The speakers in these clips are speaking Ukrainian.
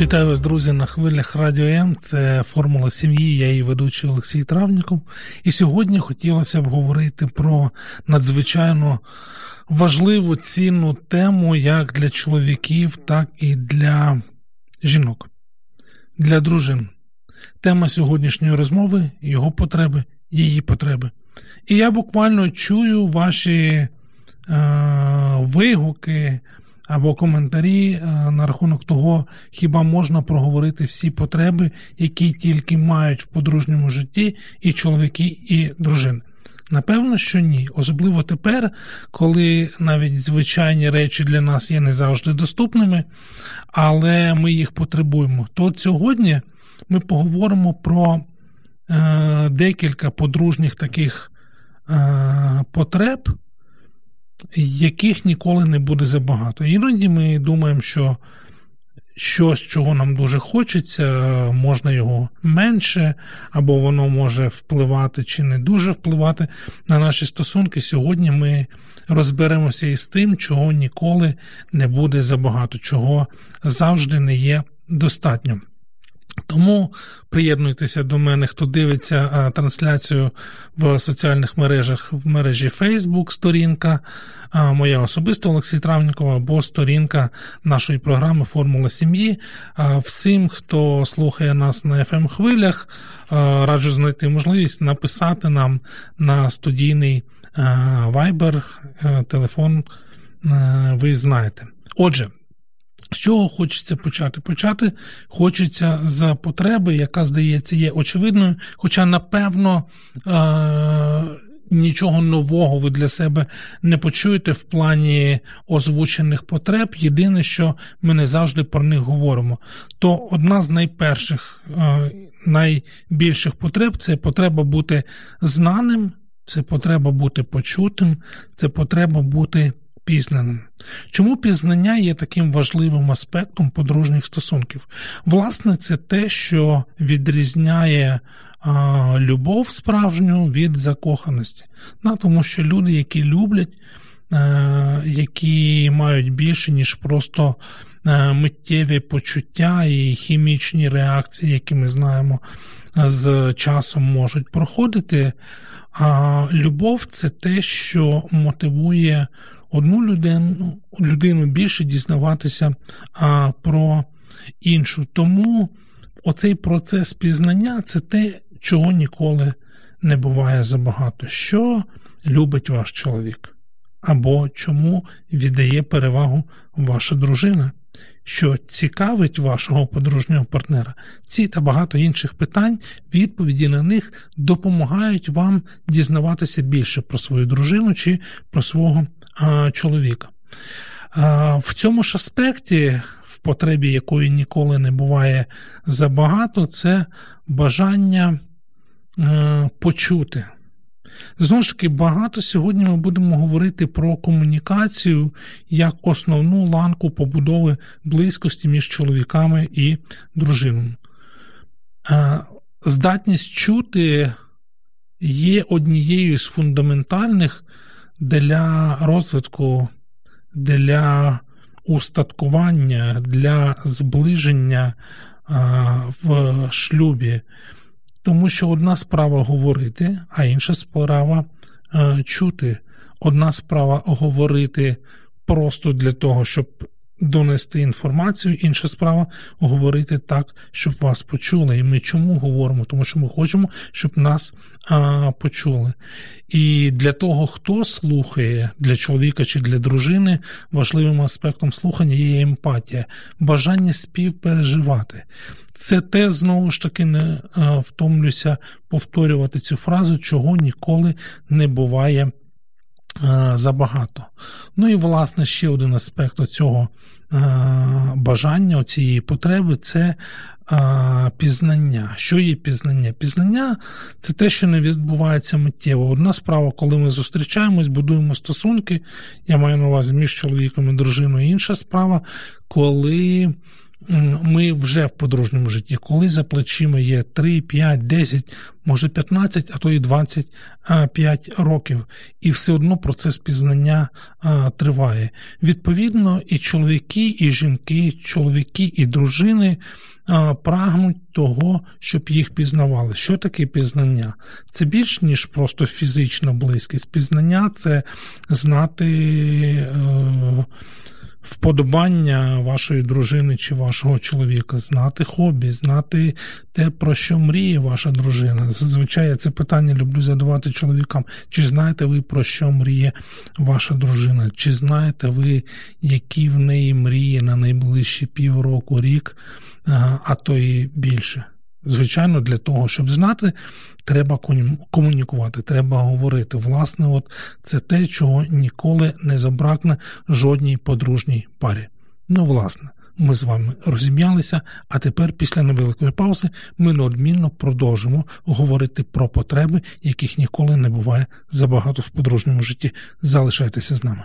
Вітаю вас, друзі, на хвилях Радіо М. Це формула сім'ї. Я її ведучий Олексій Травніков. І сьогодні хотілося б говорити про надзвичайно важливу цінну тему як для чоловіків, так і для жінок, для дружин. Тема сьогоднішньої розмови його потреби, її потреби. І я буквально чую ваші е, вигуки або коментарі е, на рахунок того, хіба можна проговорити всі потреби, які тільки мають в подружньому житті і чоловіки, і дружини. Напевно, що ні. Особливо тепер, коли навіть звичайні речі для нас є не завжди доступними, але ми їх потребуємо. То сьогодні ми поговоримо про е, декілька подружніх таких е, потреб, яких ніколи не буде забагато. Іноді ми думаємо, що щось, чого нам дуже хочеться, можна його менше, або воно може впливати чи не дуже впливати на наші стосунки. Сьогодні ми розберемося із тим, чого ніколи не буде забагато, чого завжди не є достатньо. Тому приєднуйтеся до мене, хто дивиться а, трансляцію в соціальних мережах в мережі Facebook, сторінка а, моя особиста Олексій Травнікова або сторінка нашої програми Формула сім'ї. А, всім, хто слухає нас на fm хвилях, раджу знайти можливість написати нам на студійний Viber, телефон. Ви знаєте. Отже. З чого хочеться почати? Почати хочеться з потреби, яка, здається, є очевидною, хоча, напевно, нічого нового ви для себе не почуєте в плані озвучених потреб. Єдине, що ми не завжди про них говоримо. То одна з найперших, найбільших потреб це потреба бути знаним, це потреба бути почутим, це потреба бути пізнаним. Чому пізнання є таким важливим аспектом подружніх стосунків? Власне, це те, що відрізняє а, любов справжню від закоханості. На, тому що люди, які люблять, а, які мають більше, ніж просто а, миттєві почуття і хімічні реакції, які ми знаємо, з часом можуть проходити. А любов це те, що мотивує одну людину людину більше дізнаватися а, про іншу. Тому оцей процес пізнання це те, чого ніколи не буває забагато. Що любить ваш чоловік? Або чому віддає перевагу ваша дружина? Що цікавить вашого подружнього партнера, ці та багато інших питань, відповіді на них допомагають вам дізнаватися більше про свою дружину чи про свого чоловіка. В цьому ж аспекті, в потребі якої ніколи не буває забагато, це бажання е, почути. Знову ж таки, багато сьогодні ми будемо говорити про комунікацію як основну ланку побудови близькості між чоловіками і дружинами. Здатність чути є однією з фундаментальних для розвитку, для устаткування, для зближення в шлюбі. Тому що одна справа говорити, а інша справа чути. Одна справа говорити просто для того, щоб донести інформацію, інша справа говорити так, щоб вас почули. І ми чому говоримо? Тому що ми хочемо, щоб нас а, почули. І для того, хто слухає, для чоловіка чи для дружини, важливим аспектом слухання є емпатія, бажання співпереживати. Це те, знову ж таки, не втомлюся повторювати цю фразу, чого ніколи не буває. Забагато. Ну і, власне, ще один аспект цього бажання, цієї потреби це пізнання. Що є пізнання? Пізнання це те, що не відбувається миттєво. Одна справа, коли ми зустрічаємось, будуємо стосунки, я маю на увазі між чоловіком і дружиною. Інша справа, коли ми вже в подружньому житті, коли за плечима є 3, 5, 10, може 15, а то і 25 років, і все одно процес пізнання триває. Відповідно, і чоловіки, і жінки, чоловіки, і дружини прагнуть того, щоб їх пізнавали. Що таке пізнання? Це більш ніж просто фізична близькість. Пізнання це знати. Вподобання вашої дружини чи вашого чоловіка, знати хобі, знати те, про що мріє ваша дружина. Зазвичай я це питання люблю задавати чоловікам. Чи знаєте ви, про що мріє ваша дружина? Чи знаєте ви, які в неї мрії на найближчі півроку, рік, а то і більше? Звичайно, для того, щоб знати, треба комунікувати, треба говорити. Власне, от це те, чого ніколи не забракне жодній подружній парі. Ну, власне, ми з вами розім'ялися, а тепер, після невеликої паузи, ми неодмінно продовжимо говорити про потреби, яких ніколи не буває забагато в подружньому житті. Залишайтеся з нами.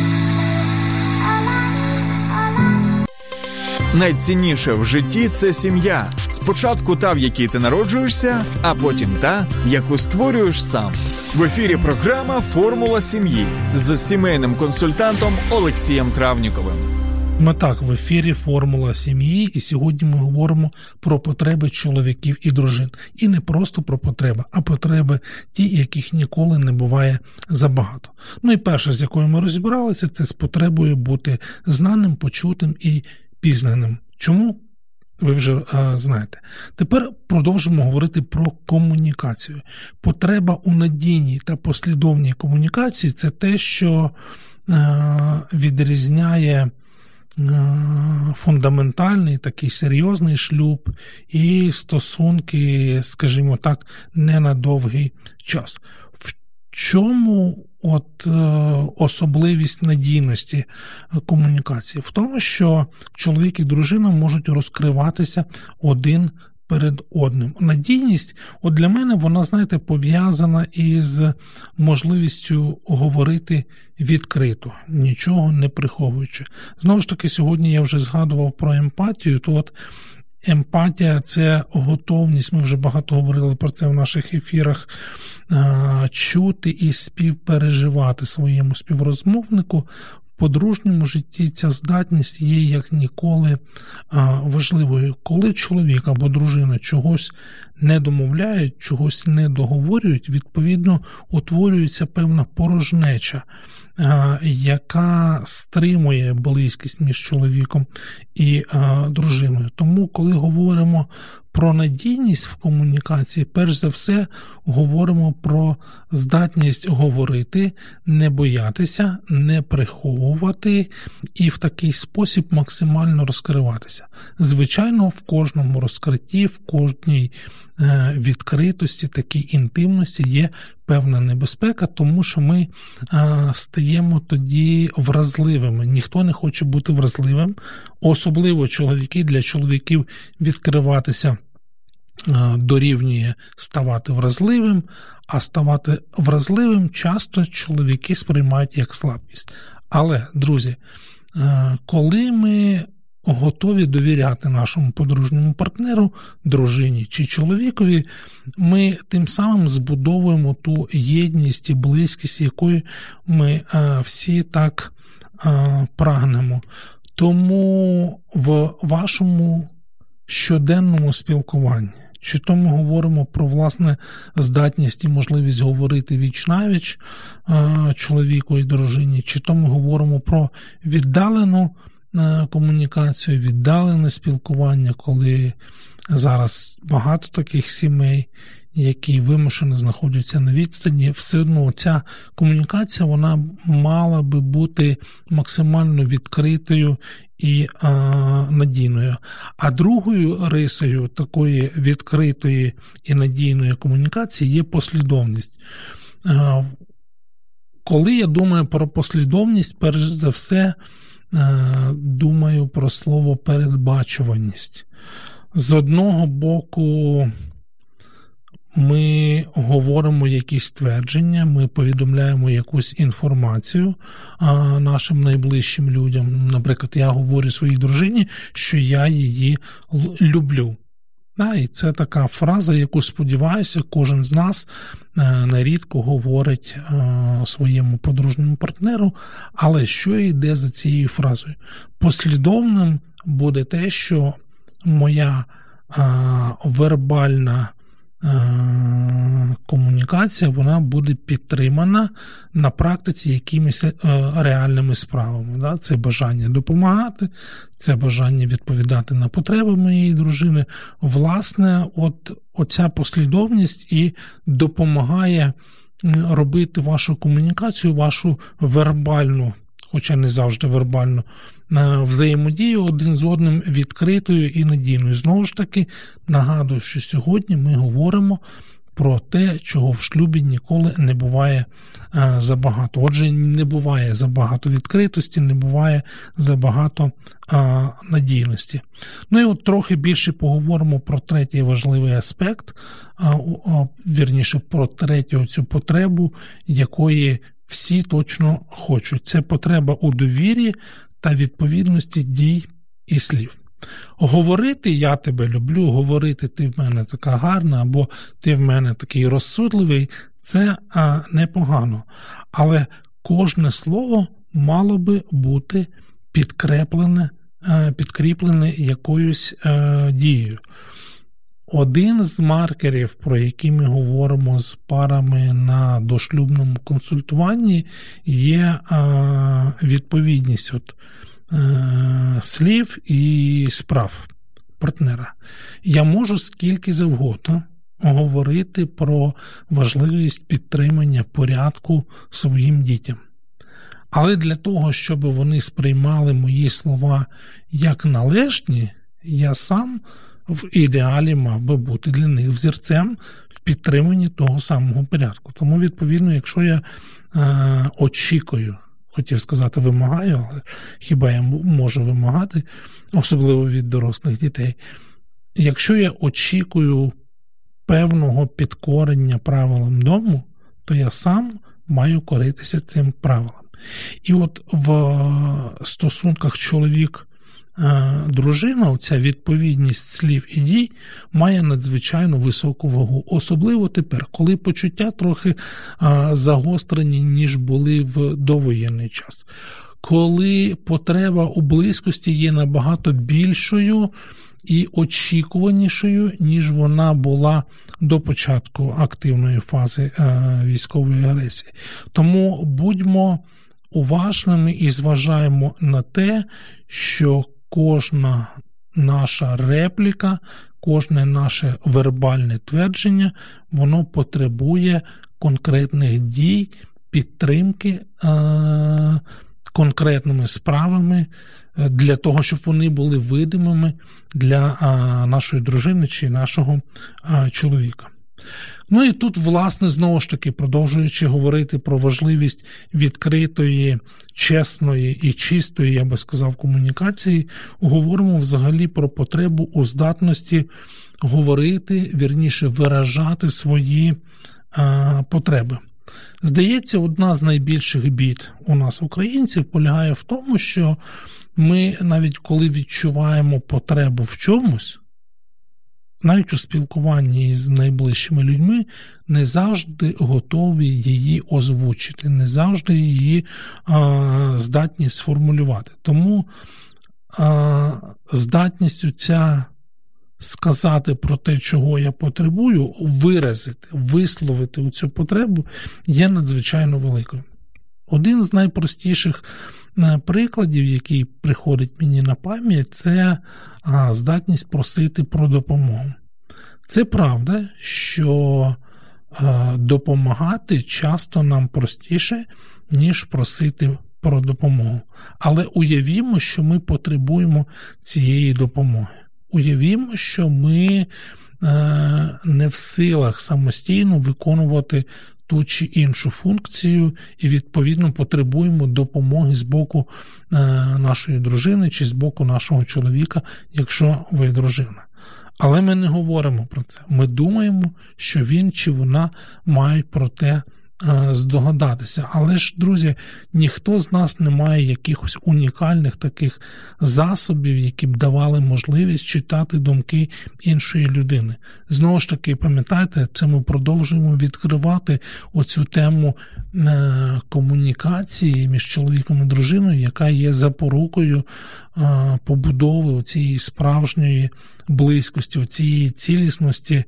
Найцінніше в житті це сім'я. Спочатку та, в якій ти народжуєшся, а потім та, яку створюєш сам. В ефірі програма Формула сім'ї з сімейним консультантом Олексієм Травніковим. Ми так в ефірі Формула сім'ї, і сьогодні ми говоримо про потреби чоловіків і дружин. І не просто про потреби, а потреби ті, яких ніколи не буває забагато. Ну і перше, з якою ми розібралися, це з потребою бути знаним, почутим і пізнаним. Чому? Ви вже а, знаєте. Тепер продовжимо говорити про комунікацію. Потреба у надійній та послідовній комунікації це те, що а, відрізняє а, фундаментальний такий серйозний шлюб і стосунки, скажімо так, не на довгий час. В чому от е, особливість надійності е, комунікації? В тому, що чоловік і дружина можуть розкриватися один перед одним. Надійність, от для мене, вона, знаєте, пов'язана із можливістю говорити відкрито, нічого не приховуючи. Знову ж таки, сьогодні я вже згадував про емпатію, то от Емпатія це готовність. Ми вже багато говорили про це в наших ефірах. Чути і співпереживати своєму співрозмовнику в подружньому житті. Ця здатність є як ніколи важливою. Коли чоловік або дружина чогось не домовляють, чогось не договорюють, відповідно утворюється певна порожнеча, яка стримує близькість між чоловіком і дружиною. Тому, коли говоримо про надійність в комунікації, перш за все говоримо про здатність говорити, не боятися, не приховувати і в такий спосіб максимально розкриватися. Звичайно, в кожному розкритті, в кожній Е, відкритості, такій інтимності є певна небезпека, тому що ми е, стаємо тоді вразливими. Ніхто не хоче бути вразливим, особливо чоловіки для чоловіків відкриватися. Е, дорівнює ставати вразливим, а ставати вразливим часто чоловіки сприймають як слабкість. Але, друзі, коли ми готові довіряти нашому подружньому партнеру, дружині чи чоловікові, ми тим самим збудовуємо ту єдність і близькість, якої ми е, всі так е, прагнемо. Тому в вашому щоденному спілкуванні. Чи то ми говоримо про власне здатність і можливість говорити віч навіч е, чоловіку і дружині, чи то ми говоримо про віддалену комунікацію, віддалене спілкування, коли зараз багато таких сімей, які вимушено знаходяться на відстані, все одно ця комунікація вона мала би бути максимально відкритою і а, надійною. А другою рисою такої відкритої і надійної комунікації є послідовність. Коли я думаю про послідовність, перш за все думаю про слово передбачуваність. З одного боку, ми говоримо якісь твердження, ми повідомляємо якусь інформацію нашим найближчим людям. Наприклад, я говорю своїй дружині, що я її люблю. Да, І це така фраза, яку сподіваюся, кожен з нас е, нерідко говорить е, своєму подружньому партнеру. Але що йде за цією фразою? Послідовним буде те, що моя е, вербальна комунікація вона буде підтримана на практиці якимись е, реальними справами. Це бажання допомагати, це бажання відповідати на потреби моєї дружини. Власне, от оця послідовність і допомагає робити вашу комунікацію, вашу вербальну, хоча не завжди вербальну, взаємодію один з одним відкритою і надійною. Знову ж таки, нагадую, що сьогодні ми говоримо про те, чого в шлюбі ніколи не буває забагато. Отже, не буває забагато відкритості, не буває забагато надійності. Ну і от трохи більше поговоримо про третій важливий аспект, вірніше про третю цю потребу, якої всі точно хочуть. Це потреба у довірі та відповідності дій і слів. Говорити я тебе люблю, говорити ти в мене така гарна, або ти в мене такий розсудливий, це а, непогано. Але кожне слово мало би бути підкреплене, а, підкріплене якоюсь а, дією. Один з маркерів, про які ми говоримо з парами на дошлюбному консультуванні, є відповідність от, е, слів і справ партнера. Я можу скільки завгодно говорити про важливість підтримання порядку своїм дітям. Але для того, щоб вони сприймали мої слова як належні, я сам в ідеалі мав би бути для них взірцем в підтриманні того самого порядку. Тому, відповідно, якщо я е, очікую, хотів сказати, вимагаю, але хіба я можу вимагати, особливо від дорослих дітей, якщо я очікую певного підкорення правилам дому, то я сам маю коритися цим правилам. І от в стосунках чоловік Е, дружина, оця відповідність слів і дій, має надзвичайно високу вагу. Особливо тепер, коли почуття трохи е, загострені, ніж були в довоєнний час. Коли потреба у близькості є набагато більшою і очікуванішою, ніж вона була до початку активної фази е, військової агресії. Тому будьмо уважними і зважаємо на те, що кожна наша репліка, кожне наше вербальне твердження, воно потребує конкретних дій, підтримки е- конкретними справами е, для того, щоб вони були видимими для е- нашої дружини чи нашого е- чоловіка. Ну і тут, власне, знову ж таки, продовжуючи говорити про важливість відкритої, чесної і чистої, я би сказав, комунікації, говоримо взагалі про потребу у здатності говорити, вірніше виражати свої а, потреби. Здається, одна з найбільших бід у нас, українців, полягає в тому, що ми навіть коли відчуваємо потребу в чомусь навіть у спілкуванні з найближчими людьми, не завжди готові її озвучити, не завжди її а, здатні сформулювати. Тому а, здатність ця сказати про те, чого я потребую, виразити, висловити цю потребу є надзвичайно великою. Один з найпростіших прикладів, які приходять мені на пам'ять, це здатність просити про допомогу. Це правда, що допомагати часто нам простіше, ніж просити про допомогу. Але уявімо, що ми потребуємо цієї допомоги. Уявімо, що ми е, не в силах самостійно виконувати ту чи іншу функцію, і, відповідно, потребуємо допомоги з боку е, нашої дружини чи з боку нашого чоловіка, якщо ви дружина. Але ми не говоримо про це. Ми думаємо, що він чи вона мають про те здогадатися. Але ж, друзі, ніхто з нас не має якихось унікальних таких засобів, які б давали можливість читати думки іншої людини. Знову ж таки, пам'ятаєте, це ми продовжуємо відкривати оцю тему е, комунікації між чоловіком і дружиною, яка є запорукою е, побудови цієї справжньої близькості, цієї цілісності,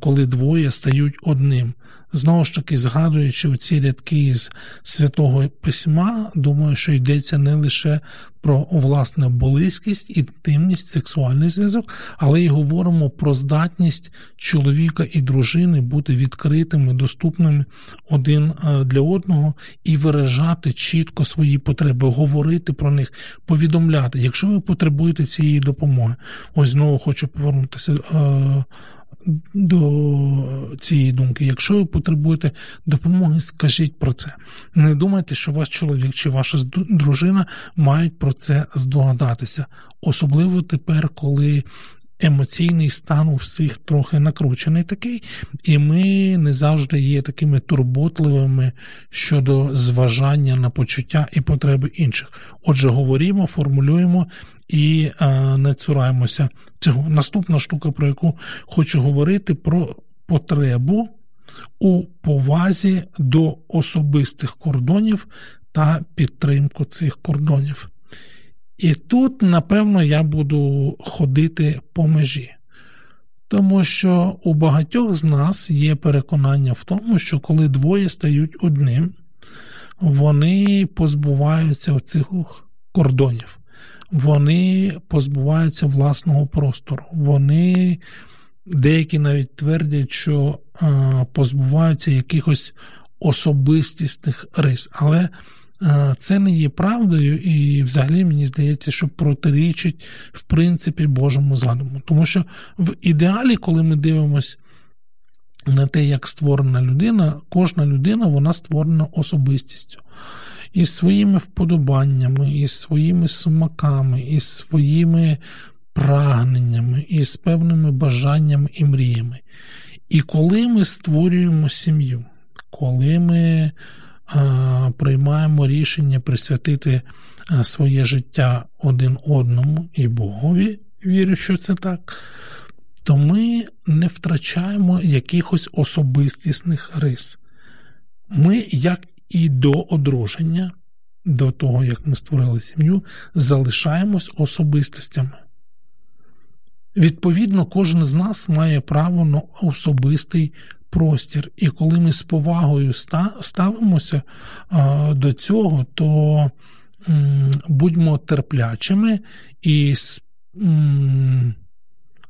коли двоє стають одним. Знову ж таки, згадуючи ці рядки з святого письма, думаю, що йдеться не лише про власне близькість, інтимність, сексуальний зв'язок, але й говоримо про здатність чоловіка і дружини бути відкритими, доступними один е, для одного і виражати чітко свої потреби, говорити про них, повідомляти. Якщо ви потребуєте цієї допомоги, ось знову хочу повернутися. До цієї думки. Якщо ви потребуєте допомоги, скажіть про це. Не думайте, що ваш чоловік чи ваша дружина мають про це здогадатися. Особливо тепер, коли емоційний стан у всіх трохи накручений такий, і ми не завжди є такими турботливими щодо зважання на почуття і потреби інших. Отже, говоримо, формулюємо і а, не цураємося цього. Наступна штука, про яку хочу говорити, про потребу у повазі до особистих кордонів та підтримку цих кордонів. І тут, напевно, я буду ходити по межі. Тому що у багатьох з нас є переконання в тому, що коли двоє стають одним, вони позбуваються цих кордонів, вони позбуваються власного простору. Вони деякі навіть твердять, що позбуваються якихось особистісних рис. Але це не є правдою, і взагалі мені здається, що протирічить в принципі Божому задуму. Тому що в ідеалі, коли ми дивимося на те, як створена людина, кожна людина вона створена особистістю. Із своїми вподобаннями, із своїми смаками, із своїми прагненнями, із певними бажаннями і мріями. І коли ми створюємо сім'ю, коли ми приймаємо рішення присвятити своє життя один одному і Богові, вірю, що це так, то ми не втрачаємо якихось особистісних рис. Ми, як і до одруження, до того, як ми створили сім'ю, залишаємось особистостями. Відповідно, кожен з нас має право на особистий простір. І коли ми з повагою ставимося до цього, то будьмо терплячими і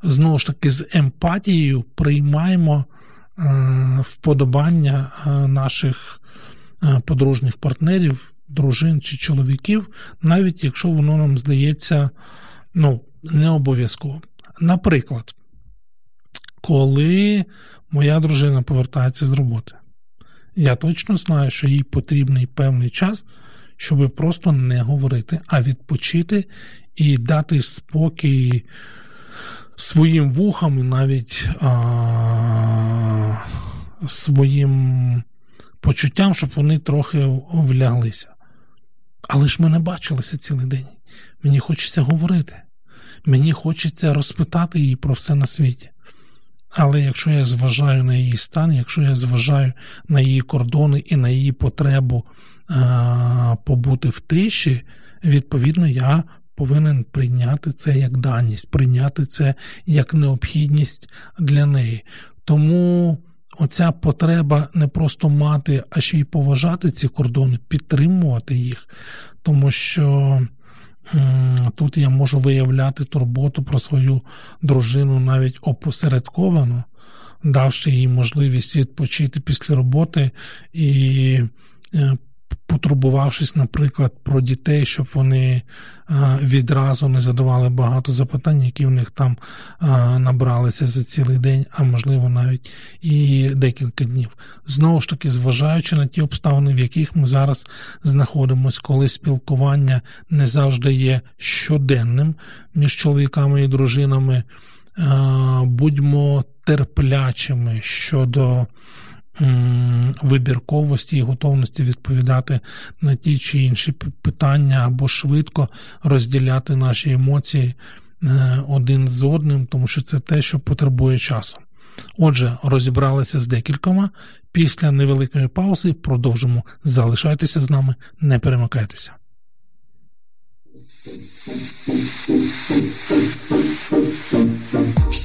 знову ж таки з емпатією приймаємо вподобання наших подружніх партнерів, дружин чи чоловіків, навіть якщо воно нам здається ну, не обов'язково. Наприклад, коли моя дружина повертається з роботи. Я точно знаю, що їй потрібний певний час, щоб просто не говорити, а відпочити і дати спокій своїм вухам і навіть а, своїм почуттям, щоб вони трохи вляглися. Але ж ми не бачилися цілий день. Мені хочеться говорити. Мені хочеться розпитати її про все на світі. Але якщо я зважаю на її стан, якщо я зважаю на її кордони і на її потребу а, побути в тиші, відповідно, я повинен прийняти це як даність, прийняти це як необхідність для неї. Тому оця потреба не просто мати, а ще й поважати ці кордони, підтримувати їх, тому що. Тут я можу виявляти турботу про свою дружину навіть опосередковано, давши їй можливість відпочити після роботи і е, потурбувавшись, наприклад, про дітей, щоб вони відразу не задавали багато запитань, які в них там набралися за цілий день, а можливо навіть і декілька днів. Знову ж таки, зважаючи на ті обставини, в яких ми зараз знаходимося, коли спілкування не завжди є щоденним між чоловіками і дружинами, будьмо терплячими щодо вибірковості і готовності відповідати на ті чи інші питання або швидко розділяти наші емоції е, один з одним, тому що це те, що потребує часу. Отже, розібралися з декількома. Після невеликої паузи продовжимо. Залишайтеся з нами, не перемикайтеся.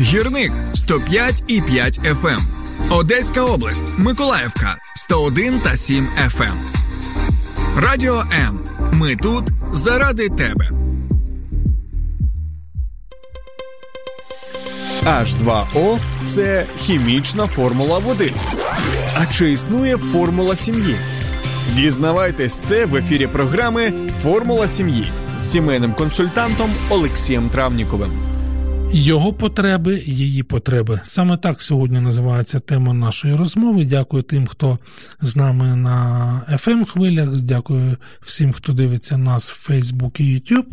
Гірник 105 і 5 FM. Одеська область, Миколаївка 101 та 7 FM. Радіо М. Ми тут заради тебе. H2O – це хімічна формула води. А чи існує формула сім'ї? Дізнавайтесь це в ефірі програми Формула сім'ї з сімейним консультантом Олексієм Травніковим. Його потреби, її потреби. Саме так сьогодні називається тема нашої розмови. Дякую тим, хто з нами на fm хвилях. Дякую всім, хто дивиться нас в Facebook і YouTube.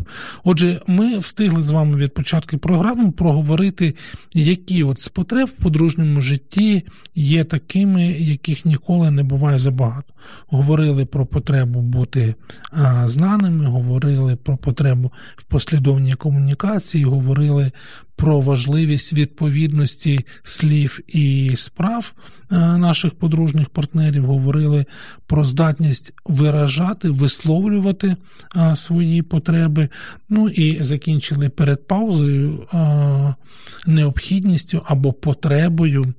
Отже, ми встигли з вами від початку програми проговорити, які от з потреб в подружньому житті є такими, яких ніколи не буває забагато. Говорили про потребу бути а, знаними, говорили про потребу в послідовній комунікації, говорили про важливість відповідності слів і справ е, наших подружніх партнерів, говорили про здатність виражати, висловлювати е, свої потреби. Ну і закінчили перед паузою е, необхідністю або потребою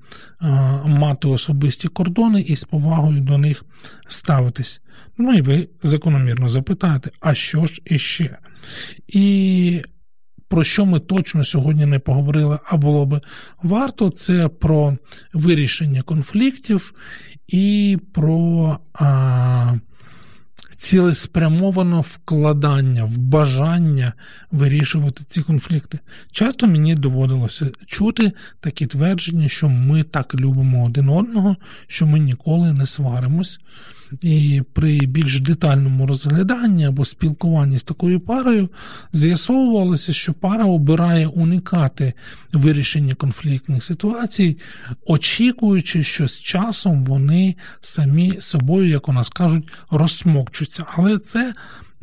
мати особисті кордони і з повагою до них ставитись. Ну і ви закономірно запитаєте, а що ж іще? І про що ми точно сьогодні не поговорили, а було би варто, це про вирішення конфліктів і про а, цілеспрямоване вкладання в бажання вирішувати ці конфлікти. Часто мені доводилося чути такі твердження, що ми так любимо один одного, що ми ніколи не сваримось. І при більш детальному розгляданні або спілкуванні з такою парою з'ясовувалося, що пара обирає уникати вирішення конфліктних ситуацій, очікуючи, що з часом вони самі собою, як у нас кажуть, розсмокчуться. Але це.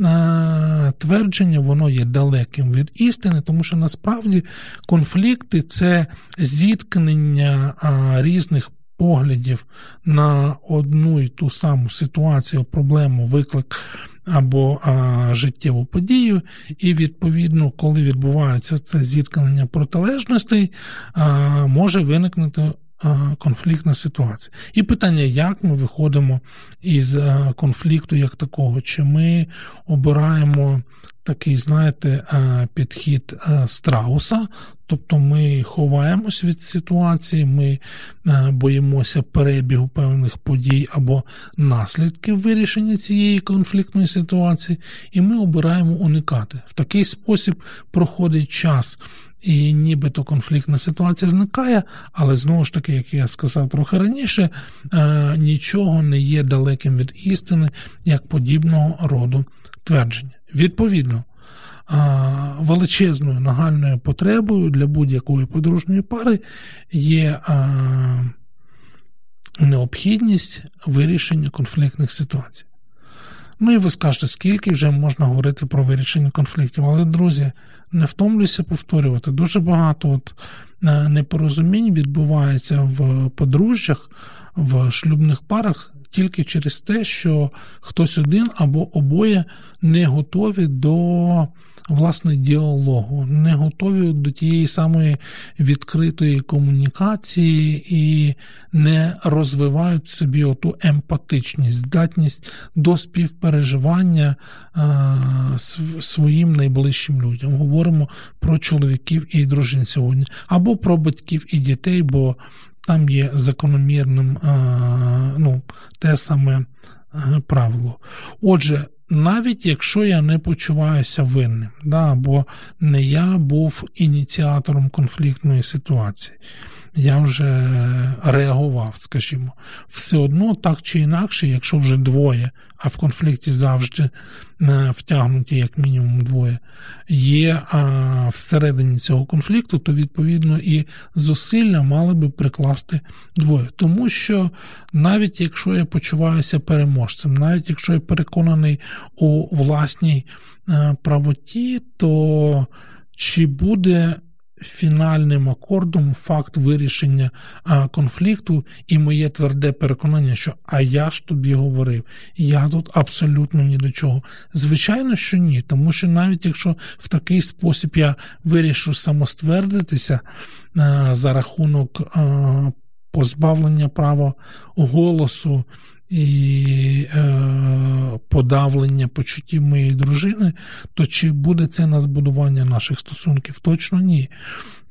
Е, твердження, воно є далеким від істини, тому що насправді конфлікти це зіткнення різних поглядів на одну і ту саму ситуацію, проблему, виклик або а, життєву подію, і відповідно, коли відбувається це зіткнення протилежностей, а, може виникнути. Конфліктна ситуація. І питання, як ми виходимо із конфлікту як такого, чи ми обираємо такий, знаєте, підхід страуса, Тобто ми ховаємось від ситуації, ми е, боїмося перебігу певних подій або наслідків вирішення цієї конфліктної ситуації, і ми обираємо уникати. В такий спосіб проходить час, і нібито конфліктна ситуація зникає, але знову ж таки, як я сказав трохи раніше, е, нічого не є далеким від істини як подібного роду твердження. Відповідно величезною нагальною потребою для будь-якої подружньої пари є необхідність вирішення конфліктних ситуацій. Ну і ви скажете, скільки вже можна говорити про вирішення конфліктів. Але, друзі, не втомлюйся повторювати. Дуже багато от е, непорозумінь відбувається в подружжях, в шлюбних парах тільки через те, що хтось один або обоє не готові до власне діалогу, не готові до тієї самої відкритої комунікації і не розвивають собі оту емпатичність, здатність до співпереживання а, своїм найближчим людям. Говоримо про чоловіків і дружин сьогодні, або про батьків і дітей, бо там є закономірним ну, те саме правило. Отже, навіть якщо я не почуваюся винним, да, або не я був ініціатором конфліктної ситуації, я вже реагував, скажімо, все одно так чи інакше, якщо вже двоє, а в конфлікті завжди е, втягнуті, як мінімум, двоє, є всередині цього конфлікту, то відповідно і зусилля мали би прикласти двоє. Тому що навіть якщо я почуваюся переможцем, навіть якщо я переконаний у власній е, правоті, то чи буде фінальним акордом факт вирішення конфлікту і моє тверде переконання, що а я ж тобі говорив, я тут абсолютно ні до чого. Звичайно, що ні, тому що навіть якщо в такий спосіб я вирішу самоствердитися за рахунок позбавлення права голосу і е, подавлення почуттів моєї дружини, то чи буде це на збудування наших стосунків? Точно ні.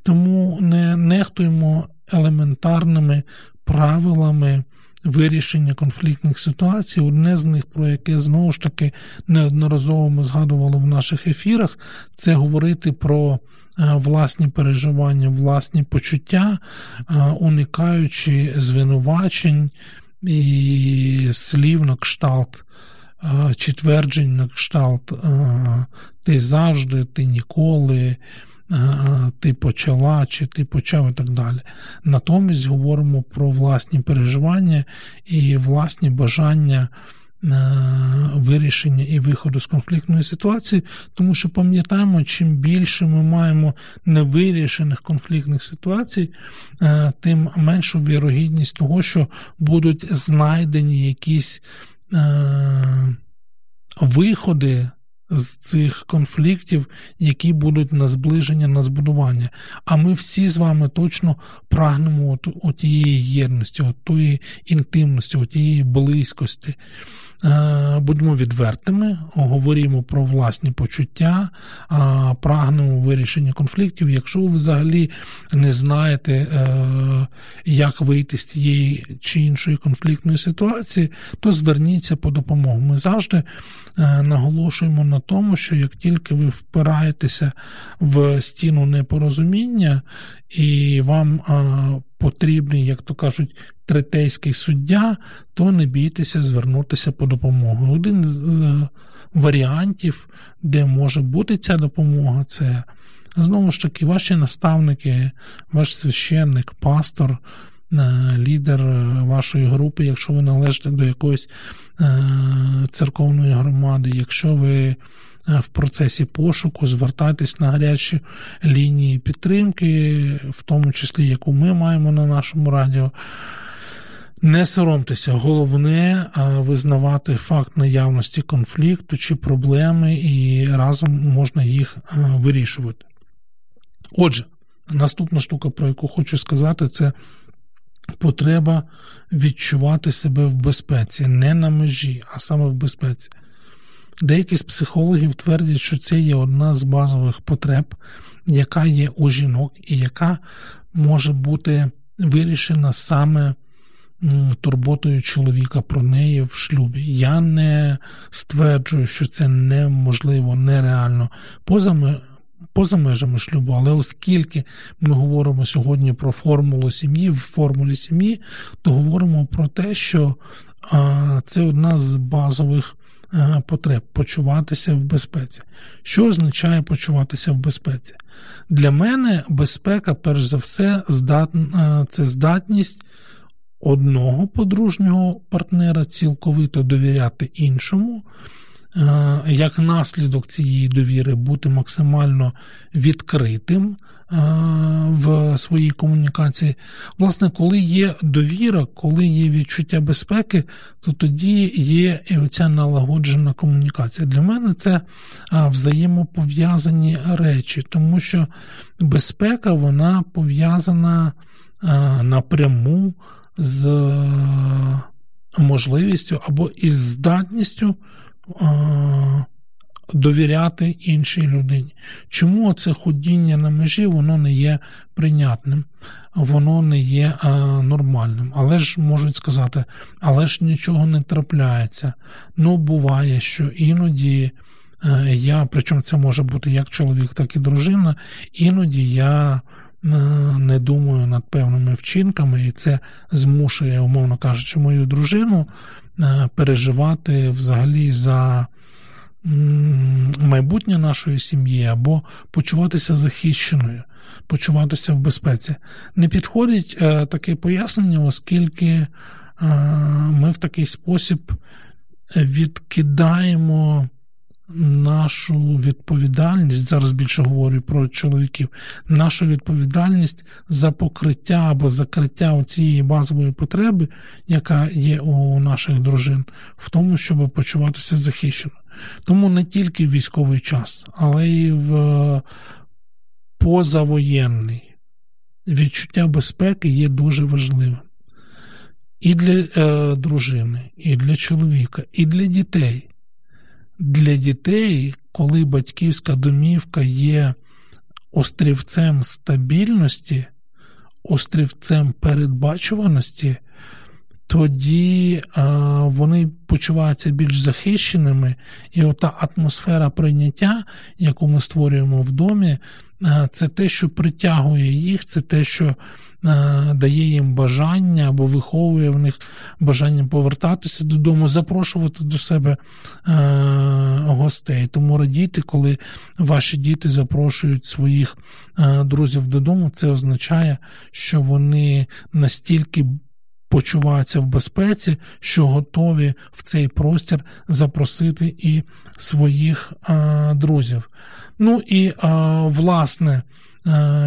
Тому не нехтуємо елементарними правилами. Вирішення конфліктних ситуацій, одне з них, про яке знову ж таки неодноразово ми згадували в наших ефірах, це говорити про е, власні переживання, власні почуття, е, уникаючи звинувачень і слів на кшталт, чи тверджень на кшталт, ти завжди, ти ніколи, ти почала, чи ти почав і так далі. Натомість говоримо про власні переживання і власні бажання. Е, вирішення і виходу з конфліктної ситуації, тому що пам'ятаємо, чим більше ми маємо невирішених конфліктних ситуацій, е, тим меншу вірогідність того, що будуть знайдені якісь е, виходи. З цих конфліктів, які будуть на зближення, на збудування. А ми всі з вами точно прагнемо от, от тієї єдності, от тієї інтимності, от тієї близькості. Е, будьмо відвертими, говоримо про власні почуття, прагнемо вирішення конфліктів. Якщо ви взагалі не знаєте, е, як вийти з тієї чи іншої конфліктної ситуації, то зверніться по допомогу. Ми завжди е, наголошуємо на тому, що як тільки ви впираєтеся в стіну непорозуміння і вам потрібний, як то кажуть, третейський суддя, то не бійтеся звернутися по допомогу. Один з е, варіантів, де може бути ця допомога, це знову ж таки ваші наставники, ваш священник, пастор. Е, лідер вашої групи, якщо ви належите до якоїсь е, церковної громади, якщо ви в процесі пошуку, звертайтесь на гарячі лінії підтримки, в тому числі яку ми маємо на нашому радіо. Не соромтеся, головне визнавати факт наявності конфлікту чи проблеми, і разом можна їх вирішувати. Отже, наступна штука, про яку хочу сказати, це потреба відчувати себе в безпеці, не на межі, а саме в безпеці. Деякі з психологів твердять, що це є одна з базових потреб, яка є у жінок, і яка може бути вирішена саме турботою чоловіка про неї в шлюбі. Я не стверджую, що це неможливо, нереально поза поза межами шлюбу, але оскільки ми говоримо сьогодні про формулу сім'ї, в формулі сім'ї, то говоримо про те, що а, це одна з базових. Потреб почуватися в безпеці. Що означає почуватися в безпеці? Для мене безпека, перш за все, здат... це здатність одного подружнього партнера цілковито довіряти іншому. Е, як наслідок цієї довіри бути максимально відкритим е, в своїй комунікації. Власне, коли є довіра, коли є відчуття безпеки, то тоді є і оця налагоджена комунікація. Для мене це е, взаємопов'язані речі, тому що безпека вона пов'язана напряму з можливістю або із здатністю довіряти іншій людині. Чому це ходіння на межі воно не є прийнятним, воно не є нормальним. Але ж можуть сказати, але ж нічого не трапляється. Ну, буває, що іноді. Е, я, причому це може бути як чоловік, так і дружина. Іноді я е, не думаю над певними вчинками, і це змушує, умовно кажучи, мою дружину Е, переживати взагалі за майбутнє нашої сім'ї або почуватися захищеною, почуватися в безпеці. Не підходить е, таке пояснення, оскільки е, ми в такий спосіб відкидаємо нашу відповідальність, зараз більше говорю про чоловіків, нашу відповідальність за покриття або закриття цієї базової потреби, яка є у наших дружин, в тому, щоб почуватися захищено. Тому не тільки в військовий час, але й в позавоєнний відчуття безпеки є дуже важливим. І для е, дружини, і для чоловіка, і для дітей для дітей, коли батьківська домівка є острівцем стабільності, острівцем передбачуваності, тоді вони почуваються більш захищеними, і ота атмосфера прийняття, яку ми створюємо в домі, це те, що притягує їх, це те, що дає їм бажання або виховує в них бажання повертатися додому, запрошувати до себе гостей. Тому радійте, коли ваші діти запрошують своїх друзів додому, це означає, що вони настільки почуваються в безпеці, що готові в цей простір запросити і своїх а, друзів. Ну і а, власне.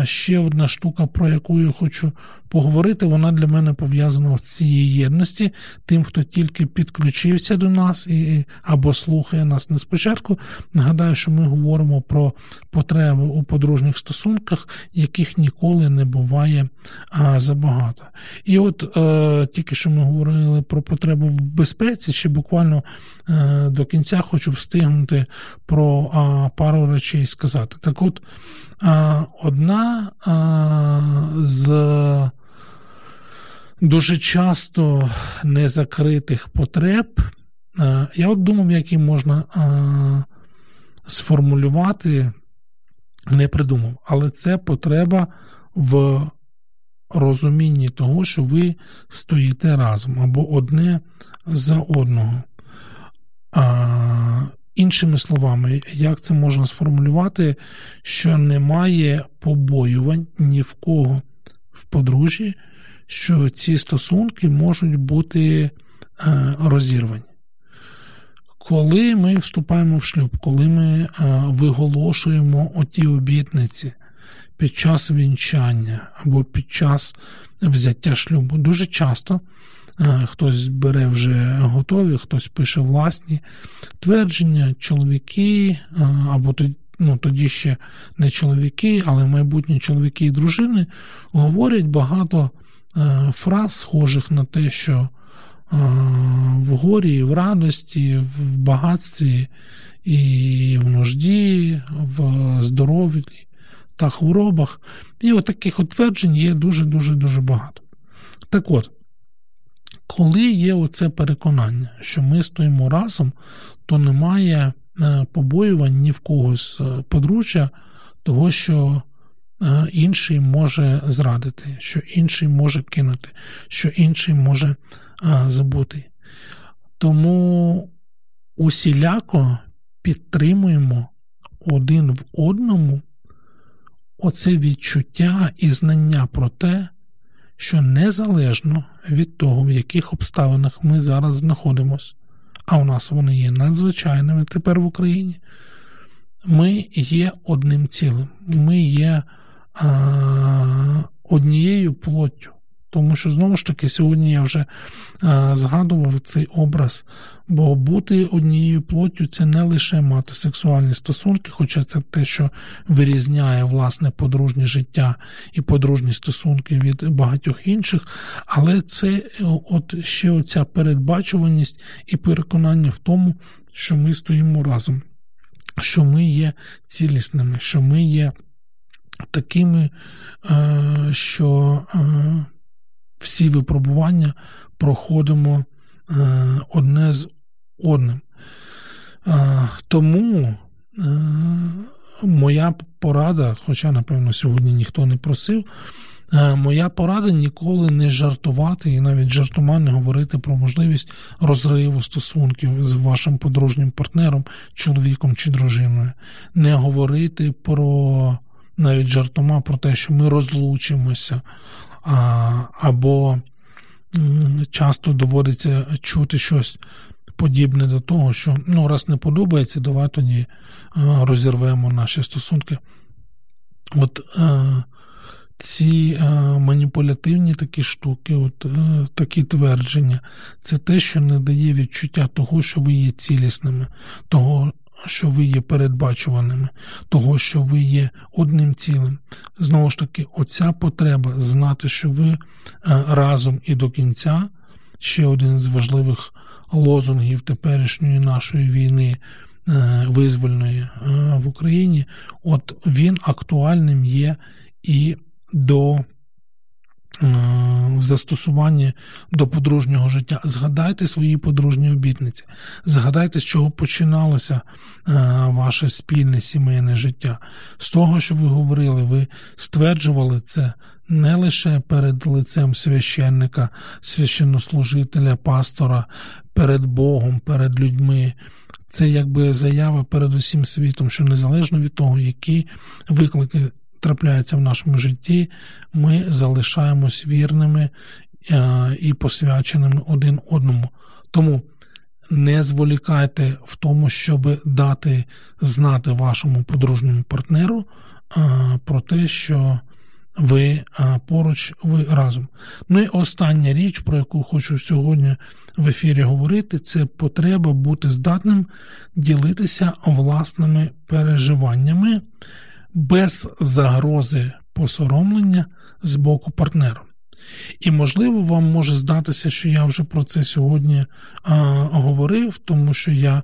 Ще одна штука, про яку я хочу поговорити, вона для мене пов'язана з цієї єдності. Тим, хто тільки підключився до нас і, або слухає нас не спочатку. Нагадаю, що ми говоримо про потреби у подружніх стосунках, яких ніколи не буває а, забагато. І от е, тільки що ми говорили про потребу в безпеці, ще буквально е, до кінця хочу встигнути про а, пару речей сказати. Так от, одна з дуже часто незакритих потреб. Е, я от думав, як їм можна е, сформулювати, не придумав, але це потреба в розумінні того, що ви стоїте разом або одне за одного. Іншими словами, як це можна сформулювати, що немає побоювань ні в кого в подружжі, що ці стосунки можуть бути е, розірвані. Коли ми вступаємо в шлюб, коли ми е, виголошуємо оті обітниці під час вінчання або під час взяття шлюбу, дуже часто е, хтось бере вже готові, хтось пише власні твердження, чоловіки або ну, тоді ще не чоловіки, але майбутні чоловіки і дружини говорять багато фраз, схожих на те, що е, в горі, в радості, в багатстві, і в нужді, в здоров'ї та хворобах. І от таких от тверджень є дуже-дуже дуже багато. Так от, коли є оце переконання, що ми стоїмо разом, то немає е, побоювань ні в когось подружжя, того, що інший може зрадити, що інший може кинути, що інший може забути. Тому усіляко підтримуємо один в одному оце відчуття і знання про те, що незалежно від того, в яких обставинах ми зараз знаходимося, а у нас вони є надзвичайними тепер в Україні, ми є одним цілим, ми є однією плоттю. Тому що знову ж таки сьогодні я вже а, згадував цей образ, бо бути однією плоттю це не лише мати сексуальні стосунки, хоча це те, що вирізняє власне подружнє життя і подружні стосунки від багатьох інших, але це от ще оця передбачуваність і переконання в тому, що ми стоїмо разом, що ми є цілісними, що ми є такими, е, що. Е, всі випробування проходимо е, одне з одним. Тому моя порада, хоча, напевно, сьогодні ніхто не просив, моя порада ніколи не жартувати і навіть жартома не говорити про можливість розриву стосунків з вашим подружнім партнером, чоловіком чи дружиною, не говорити про навіть жартома про те, що ми розлучимося або часто доводиться чути щось подібне до того, що ну, раз не подобається, давай тоді розірвемо наші стосунки. От ці маніпулятивні такі штуки, от такі твердження, це те, що не дає відчуття того, що ви є цілісними, того, що ви є передбачуваними, того, що ви є одним цілим. Знову ж таки, оця потреба знати, що ви е, разом і до кінця ще один з важливих лозунгів теперішньої нашої війни. Е, визвольної е, в Україні, от він актуальним є і до в застосуванні до подружнього життя. Згадайте свої подружні обітниці, згадайте, з чого починалося е, ваше спільне сімейне життя. З того, що ви говорили, ви стверджували це не лише перед лицем священника, священнослужителя, пастора, перед Богом, перед людьми. Це якби заява перед усім світом, що незалежно від того, які виклики трапляється в нашому житті, ми залишаємось вірними е, і посвяченими один одному. Тому не зволікайте в тому, щоб дати знати вашому подружньому партнеру е, про те, що ви е, поруч, ви разом. Ну і остання річ, про яку хочу сьогодні в ефірі говорити, це потреба бути здатним ділитися власними переживаннями без загрози посоромлення з боку партнера. І, можливо, вам може здатися, що я вже про це сьогодні а, говорив, тому що я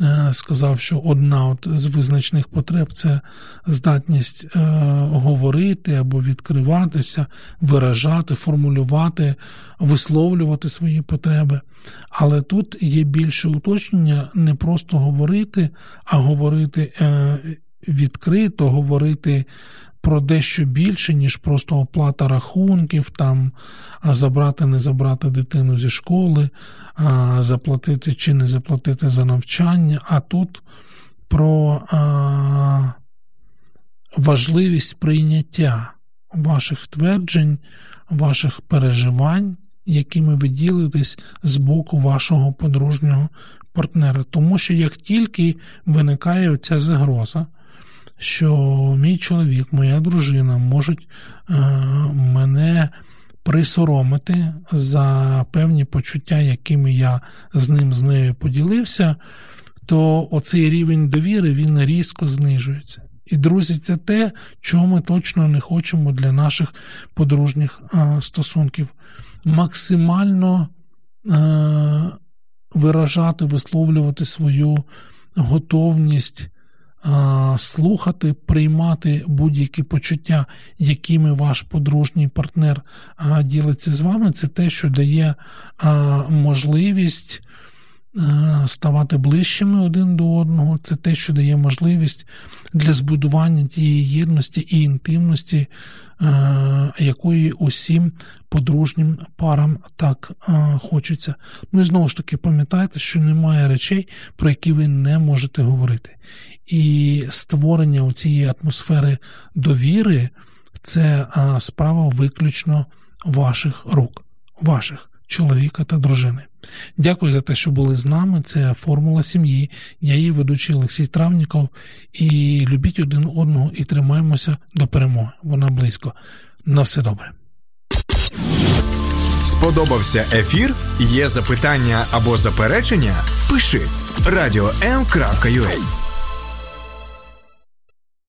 а, е, сказав, що одна от з визначних потреб це здатність а, е, говорити або відкриватися, виражати, формулювати, висловлювати свої потреби. Але тут є більше уточнення не просто говорити, а говорити е, відкрито говорити про дещо більше, ніж просто оплата рахунків, там забрати, не забрати дитину зі школи, заплатити чи не заплатити за навчання, а тут про важливість прийняття ваших тверджень, ваших переживань, якими ви ділитесь з боку вашого подружнього партнера. Тому що як тільки виникає ця загроза, що мій чоловік, моя дружина можуть е, мене присоромити за певні почуття, якими я з ним з нею поділився, то оцей рівень довіри він різко знижується. І, друзі, це те, чого ми точно не хочемо для наших подружніх е, стосунків. Максимально е, виражати, висловлювати свою готовність слухати, приймати будь-які почуття, якими ваш подружній партнер ділиться з вами, це те, що дає можливість. Ставати ближчими один до одного, це те, що дає можливість для збудування тієї єдності і інтимності, якої усім подружнім парам так хочеться. Ну і знову ж таки, пам'ятайте, що немає речей, про які ви не можете говорити і створення цієї атмосфери довіри це а, справа виключно ваших рук, ваших чоловіка та дружини. Дякую за те, що були з нами. Це формула сім'ї. Я її ведучий Олексій Травніков. І любіть один одного і тримаємося до перемоги. Вона близько. На все добре. Сподобався ефір? Є запитання або заперечення? Пиши радіом.ua